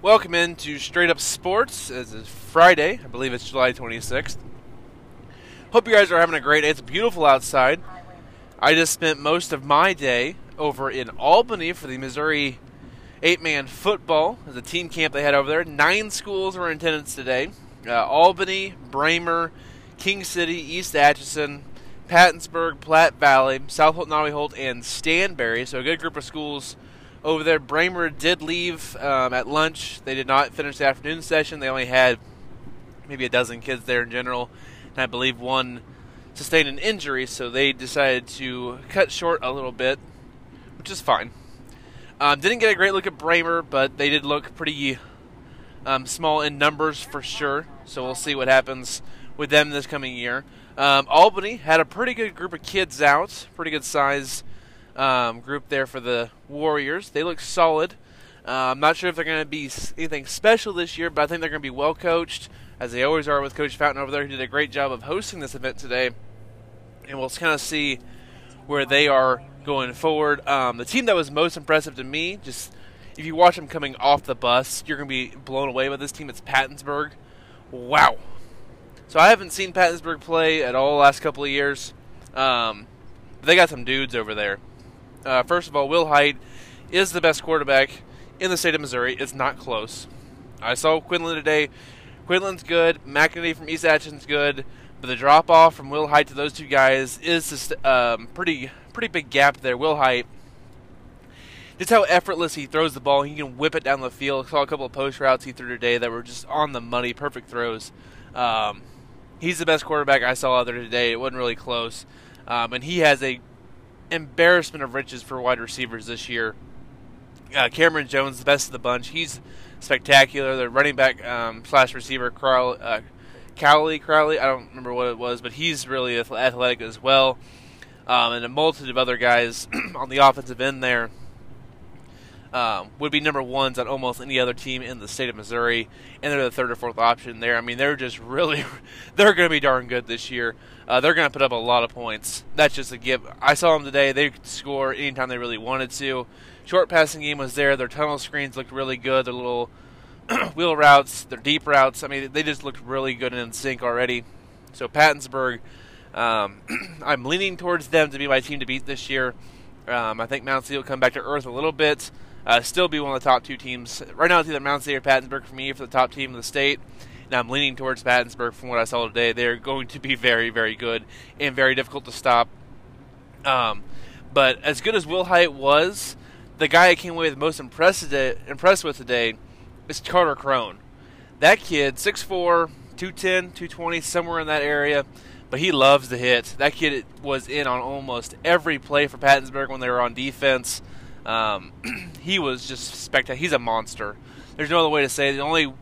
Welcome into Straight Up Sports. It's Friday, I believe it's July 26th. Hope you guys are having a great day. It's beautiful outside. I just spent most of my day over in Albany for the Missouri eight man football. A team camp they had over there. Nine schools were in attendance today uh, Albany, Braymer, King City, East Atchison, Pattonsburg, Platte Valley, South Holt, Holt, and Stanberry. So a good group of schools over there. Braymer did leave um, at lunch. They did not finish the afternoon session. They only had maybe a dozen kids there in general, and I believe one sustained an injury, so they decided to cut short a little bit, which is fine. Um, didn't get a great look at Braymer, but they did look pretty um, small in numbers for sure. So we'll see what happens with them this coming year. Um, Albany had a pretty good group of kids out, pretty good size um, group there for the Warriors. They look solid. Uh, I'm not sure if they're going to be anything special this year, but I think they're going to be well coached, as they always are with Coach Fountain over there, who did a great job of hosting this event today. And we'll kind of see where they are going forward. Um, the team that was most impressive to me, just if you watch them coming off the bus, you're going to be blown away by this team. It's Pattonsburg. Wow. So I haven't seen Pattonsburg play at all the last couple of years. Um, they got some dudes over there. Uh, first of all, Will Height is the best quarterback in the state of Missouri. It's not close. I saw Quinlan today. Quinlan's good. McEnany from East Atchison's good. But the drop off from Will Height to those two guys is just um, pretty pretty big gap there. Will Height, just how effortless he throws the ball. He can whip it down the field. Saw a couple of post routes he threw today that were just on the money, perfect throws. Um, he's the best quarterback I saw out there today. It wasn't really close, um, and he has a embarrassment of riches for wide receivers this year. Uh, Cameron Jones, the best of the bunch. He's spectacular. The running back um, slash receiver, Crowley, uh, Cowley, Crowley, I don't remember what it was, but he's really athletic as well. Um, and a multitude of other guys on the offensive end there um, would be number ones on almost any other team in the state of Missouri, and they're the third or fourth option there. I mean, they're just really, they're going to be darn good this year. Uh, they're going to put up a lot of points. That's just a give. I saw them today; they could score anytime they really wanted to. Short passing game was there. Their tunnel screens looked really good. Their little wheel routes, their deep routes. I mean, they just looked really good and in sync already. So Pattonsburg, um, I'm leaning towards them to be my team to beat this year. Um, I think Mound City will come back to earth a little bit uh, still be one of the top two teams. Right now, it's either Mound City or Pattonsburg for me for the top team of the state. And I'm leaning towards Pattonsburg from what I saw today. They're going to be very, very good and very difficult to stop. Um, but as good as Will Height was, the guy I came away with most impressed, impressed with today is Carter Crone. That kid, 6'4", 210, 220, somewhere in that area, but he loves to hit. That kid was in on almost every play for Pattonsburg when they were on defense. Um, he was just spectacular. He's a monster. There's no other way to say it. The only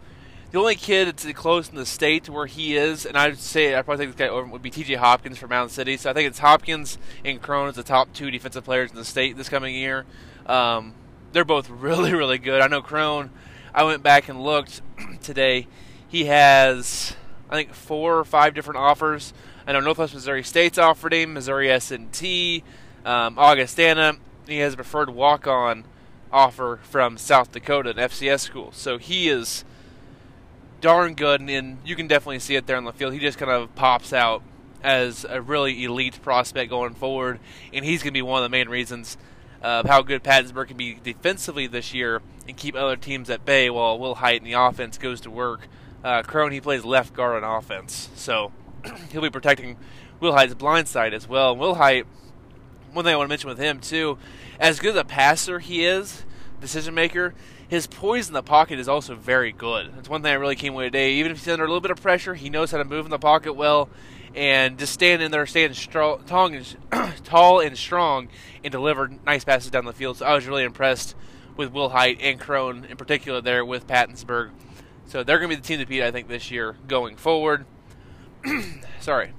the only kid that's close in the state to where he is, and I'd say I'd probably think this guy would be T.J. Hopkins from Mound City. So I think it's Hopkins and Crone as the top two defensive players in the state this coming year. Um, they're both really really good. I know Crone. I went back and looked today. He has I think four or five different offers. I know Northwest Missouri State's offered him, Missouri S&T, um, Augustana, he has a preferred walk on offer from South Dakota, an FCS school. So he is darn good, and you can definitely see it there on the field. He just kind of pops out as a really elite prospect going forward, and he's going to be one of the main reasons of how good Pattonsburg can be defensively this year and keep other teams at bay while Will Height in the offense goes to work. Uh, Crone, he plays left guard on offense, so he'll be protecting Will Height's blind side as well. Will Height one thing I want to mention with him too, as good as a passer he is, decision maker, his poise in the pocket is also very good. That's one thing I really came away today. Even if he's under a little bit of pressure, he knows how to move in the pocket well, and just stand in there, stand strong, tall, and, strong, and deliver nice passes down the field. So I was really impressed with Will Height and Crone in particular there with Pattonsburg. So they're going to be the team to beat, I think, this year going forward. Sorry.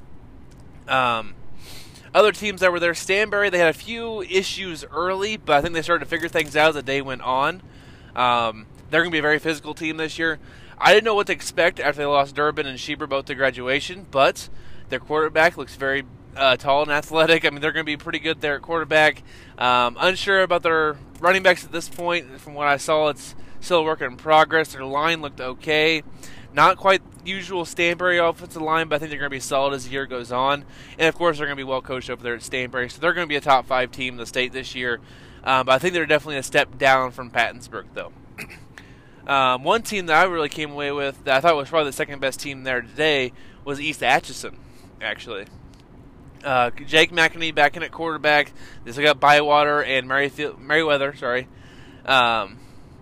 Um, other teams that were there, Stanberry, they had a few issues early, but I think they started to figure things out as the day went on. Um, they're going to be a very physical team this year. I didn't know what to expect after they lost Durbin and Schieber both to graduation, but their quarterback looks very uh, tall and athletic. I mean, they're going to be pretty good there at quarterback. Um, unsure about their running backs at this point. From what I saw, it's still a work in progress. Their line looked okay. Not quite usual Stanberry offensive line, but I think they're going to be solid as the year goes on. And of course, they're going to be well coached over there at Stanberry, so they're going to be a top five team in the state this year. Um, but I think they're definitely a step down from Pattonsburg, though. um, one team that I really came away with that I thought was probably the second best team there today was East Atchison, actually. Uh, Jake McInerney back in at quarterback. They still got Bywater and Merrifield, Merriweather, sorry, um,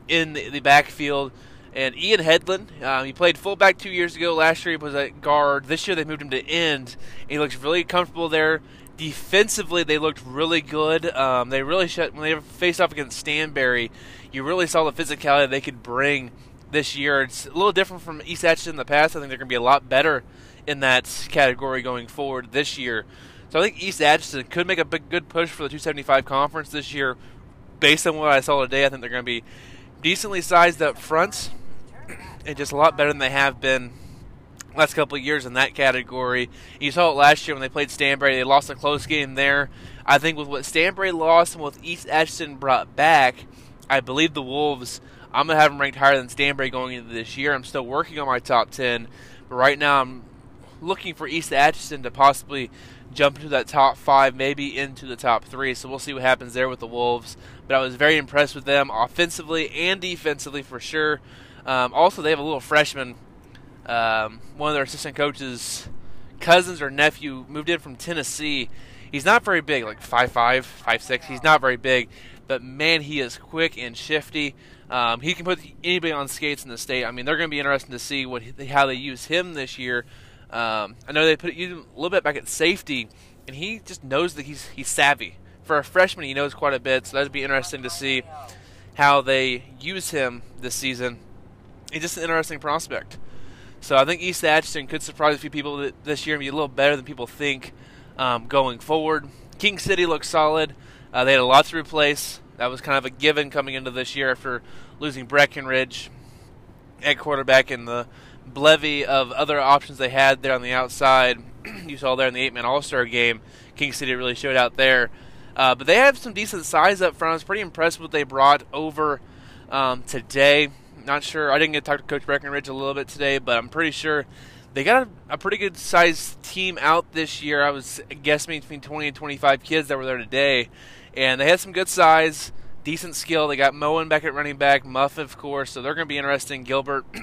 in the, the, backfield. And Ian Headland, um, he played fullback two years ago. Last year he was at guard. This year they moved him to end. he looks really comfortable there. Defensively, they looked really good. Um, they really shut when they faced off against Stanberry. You really saw the physicality they could bring this year. It's a little different from East Atchison in the past. I think they're going to be a lot better in that category going forward this year. So I think East Atchison could make a big, good push for the 275 conference this year. Based on what I saw today, I think they're going to be decently sized up front and just a lot better than they have been last couple of years in that category. You saw it last year when they played Stanberry. They lost a close game there. I think with what Stanberry lost and what East Atchison brought back, I believe the Wolves. I'm gonna have them ranked higher than Stanberry going into this year. I'm still working on my top ten, but right now I'm looking for East Atchison to possibly jump into that top five, maybe into the top three. So we'll see what happens there with the Wolves. But I was very impressed with them offensively and defensively for sure. Um, also, they have a little freshman. Um, one of their assistant coaches' cousins or nephew moved in from Tennessee. He's not very big, like 5'5", 5'6". He's not very big, but man, he is quick and shifty. Um, he can put anybody on skates in the state. I mean, they're going to be interesting to see what how they use him this year um, I know they put him a little bit back at safety, and he just knows that he's he's savvy. For a freshman, he knows quite a bit, so that'd be interesting to see how they use him this season. He's just an interesting prospect. So I think East Atchison could surprise a few people this year and be a little better than people think um, going forward. King City looks solid. Uh, they had a lot to replace. That was kind of a given coming into this year after losing Breckenridge at quarterback in the Blevy of other options they had there on the outside. you saw there in the eight man All Star game, King City really showed out there. Uh, but they have some decent size up front. I was pretty impressed with what they brought over um, today. Not sure. I didn't get to talk to Coach Breckenridge a little bit today, but I'm pretty sure they got a, a pretty good sized team out this year. I was guessing between 20 and 25 kids that were there today, and they had some good size, decent skill. They got Moen back at running back, Muff of course, so they're going to be interesting. Gilbert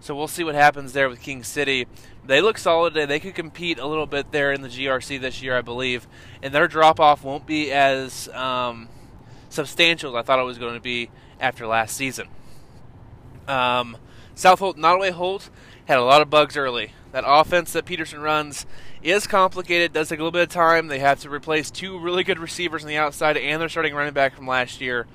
So we'll see what happens there with King City. They look solid today. They could compete a little bit there in the GRC this year, I believe. And their drop off won't be as um, substantial as I thought it was going to be after last season. Um, South Holt, Nodaway Holt, had a lot of bugs early. That offense that Peterson runs is complicated, does take a little bit of time. They have to replace two really good receivers on the outside and their starting running back from last year.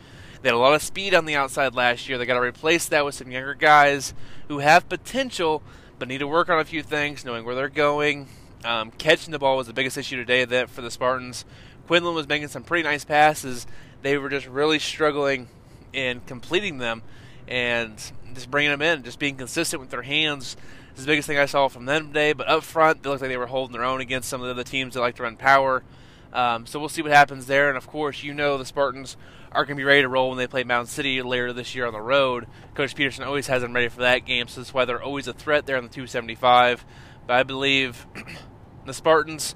They had a lot of speed on the outside last year. They got to replace that with some younger guys who have potential but need to work on a few things, knowing where they're going. Um, catching the ball was the biggest issue today that for the Spartans. Quinlan was making some pretty nice passes. They were just really struggling in completing them and just bringing them in, just being consistent with their hands is the biggest thing I saw from them today. But up front, they looked like they were holding their own against some of the other teams that like to run power. Um, so we'll see what happens there. And of course, you know the Spartans are going to be ready to roll when they play Mound City later this year on the road. Coach Peterson always has them ready for that game, so that's why they're always a threat there on the 275. But I believe the Spartans,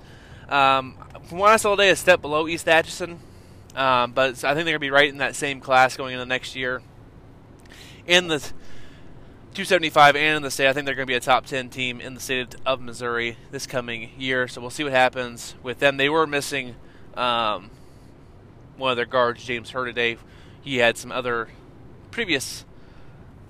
um, from what I saw today, a step below East Atchison. Um, but I think they're going to be right in that same class going into next year. In the 275 and in the state, I think they're going to be a top 10 team in the state of Missouri this coming year. So we'll see what happens with them. They were missing um, one of their guards, James Hurtaday. He had some other previous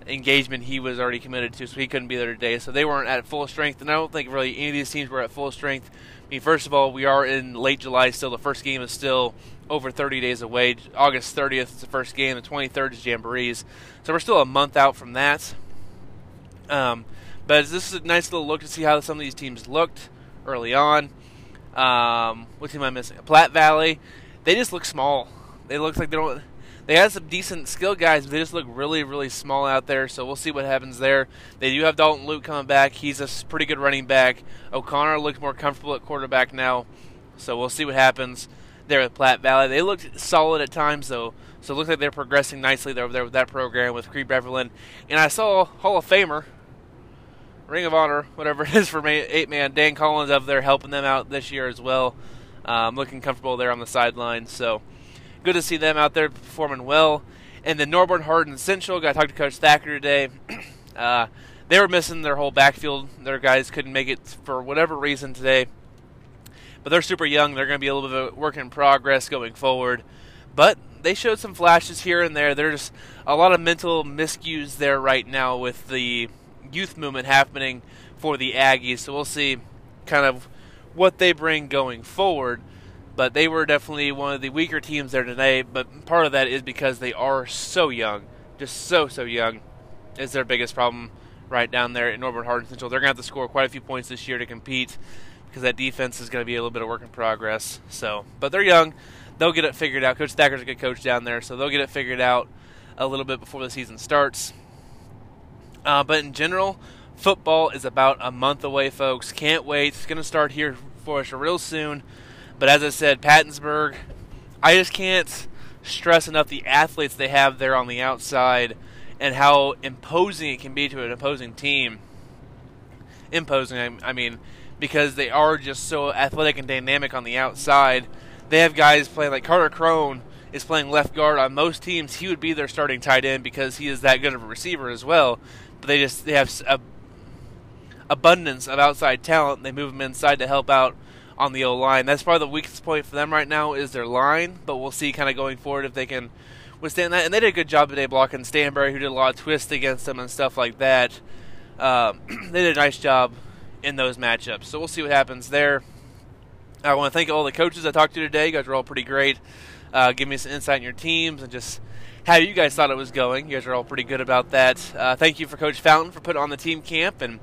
engagement he was already committed to, so he couldn't be there today. So they weren't at full strength, and I don't think really any of these teams were at full strength. I mean, first of all, we are in late July still. The first game is still over 30 days away. August 30th is the first game. The 23rd is Jamborees. So we're still a month out from that. Um, but this is a nice little look to see how some of these teams looked early on. Um, what team am I missing? Platte Valley. They just look small. They look like they don't. They have some decent skill guys, but they just look really, really small out there. So we'll see what happens there. They do have Dalton Luke coming back. He's a pretty good running back. O'Connor looks more comfortable at quarterback now. So we'll see what happens there at Platte Valley. They looked solid at times, though. So it looks like they're progressing nicely there over there with that program with Creed Beverland. And I saw Hall of Famer, Ring of Honor, whatever it is for eight man, Dan Collins up there helping them out this year as well. Um, looking comfortable there on the sideline. So good to see them out there performing well. And then Norborne Hardin Central, got to talk to Coach Thacker today. uh, they were missing their whole backfield. Their guys couldn't make it for whatever reason today. But they're super young. They're going to be a little bit of a work in progress going forward. But they showed some flashes here and there. There's a lot of mental miscues there right now with the youth movement happening for the Aggies. So we'll see kind of what they bring going forward. But they were definitely one of the weaker teams there today. But part of that is because they are so young, just so so young, is their biggest problem right down there in Norborne Hardin Central. They're to have to score quite a few points this year to compete because that defense is to be a little bit of work in progress. So, but they're young; they'll get it figured out. Coach Thacker's a good coach down there, so they'll get it figured out a little bit before the season starts. Uh, but in general, football is about a month away, folks. Can't wait. It's to start here for us real soon. But as I said, Pattonsburg, I just can't stress enough the athletes they have there on the outside and how imposing it can be to an opposing team. Imposing, I mean, because they are just so athletic and dynamic on the outside. They have guys playing like Carter Crone is playing left guard on most teams. He would be their starting tight end because he is that good of a receiver as well. But they just they have a abundance of outside talent. They move them inside to help out on the O line. That's probably the weakest point for them right now is their line. But we'll see kind of going forward if they can withstand that. And they did a good job today blocking Stanberry, who did a lot of twists against them and stuff like that. Um, they did a nice job in those matchups. So we'll see what happens there. I want to thank all the coaches I talked to today. You guys were all pretty great. Uh, give me some insight in your teams and just how you guys thought it was going. You guys are all pretty good about that. Uh, thank you for Coach Fountain for putting on the team camp and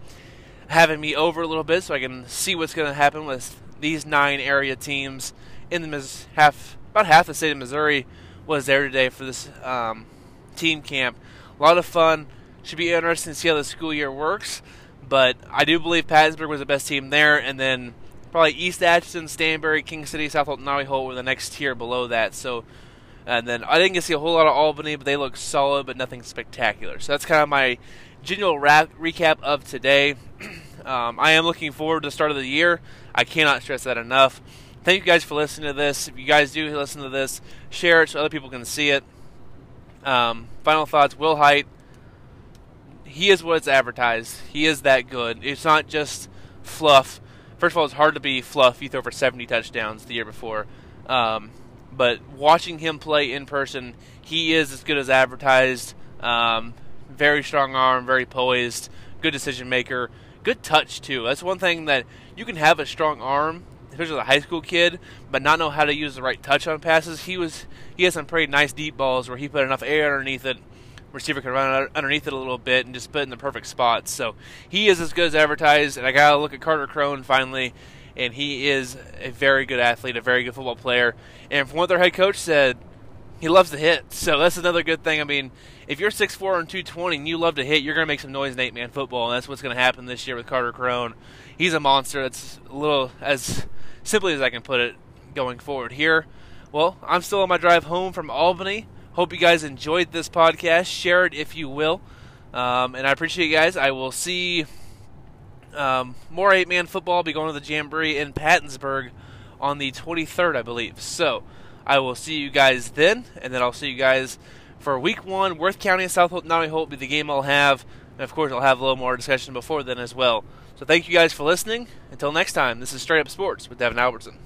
having me over a little bit so I can see what's going to happen with these nine area teams in the half about half the state of Missouri was there today for this um, team camp. A lot of fun. Should be interesting to see how the school year works. But I do believe Pattonsburg was the best team there, and then probably East Atchison, Stanberry, King City, South Nawi Holt were the next tier below that. So, and then I didn't get to see a whole lot of Albany, but they look solid, but nothing spectacular. So that's kind of my general recap of today. Um, I am looking forward to the start of the year. I cannot stress that enough. Thank you guys for listening to this. If you guys do listen to this, share it so other people can see it. Um, final thoughts: Will Height he is what it's advertised. He is that good. It's not just fluff. First of all, it's hard to be fluff. He threw over 70 touchdowns the year before. Um, but watching him play in person, he is as good as advertised. Um, very strong arm, very poised, good decision maker, good touch too. That's one thing that you can have a strong arm, especially a high school kid, but not know how to use the right touch on passes. He was he has some pretty nice deep balls where he put enough air underneath it receiver could run underneath it a little bit and just put in the perfect spots. So he is as good as advertised. And I got to look at Carter Crone finally, and he is a very good athlete, a very good football player. And from what their head coach said, he loves to hit. So that's another good thing. I mean, if you're 6'4 and 220 and you love to hit, you're going to make some noise in eight man football. And that's what's going to happen this year with Carter Crone. He's a monster. That's a little as simply as I can put it going forward here. Well, I'm still on my drive home from Albany. Hope you guys enjoyed this podcast. Share it if you will. Um, and I appreciate you guys. I will see um, more eight man football. I'll be going to the Jamboree in Pattonsburg on the 23rd, I believe. So I will see you guys then, and then I'll see you guys for week one. Worth County and South Nawi Holt will be the game I'll have. And of course, I'll have a little more discussion before then as well. So thank you guys for listening. Until next time, this is Straight Up Sports with Devin Albertson.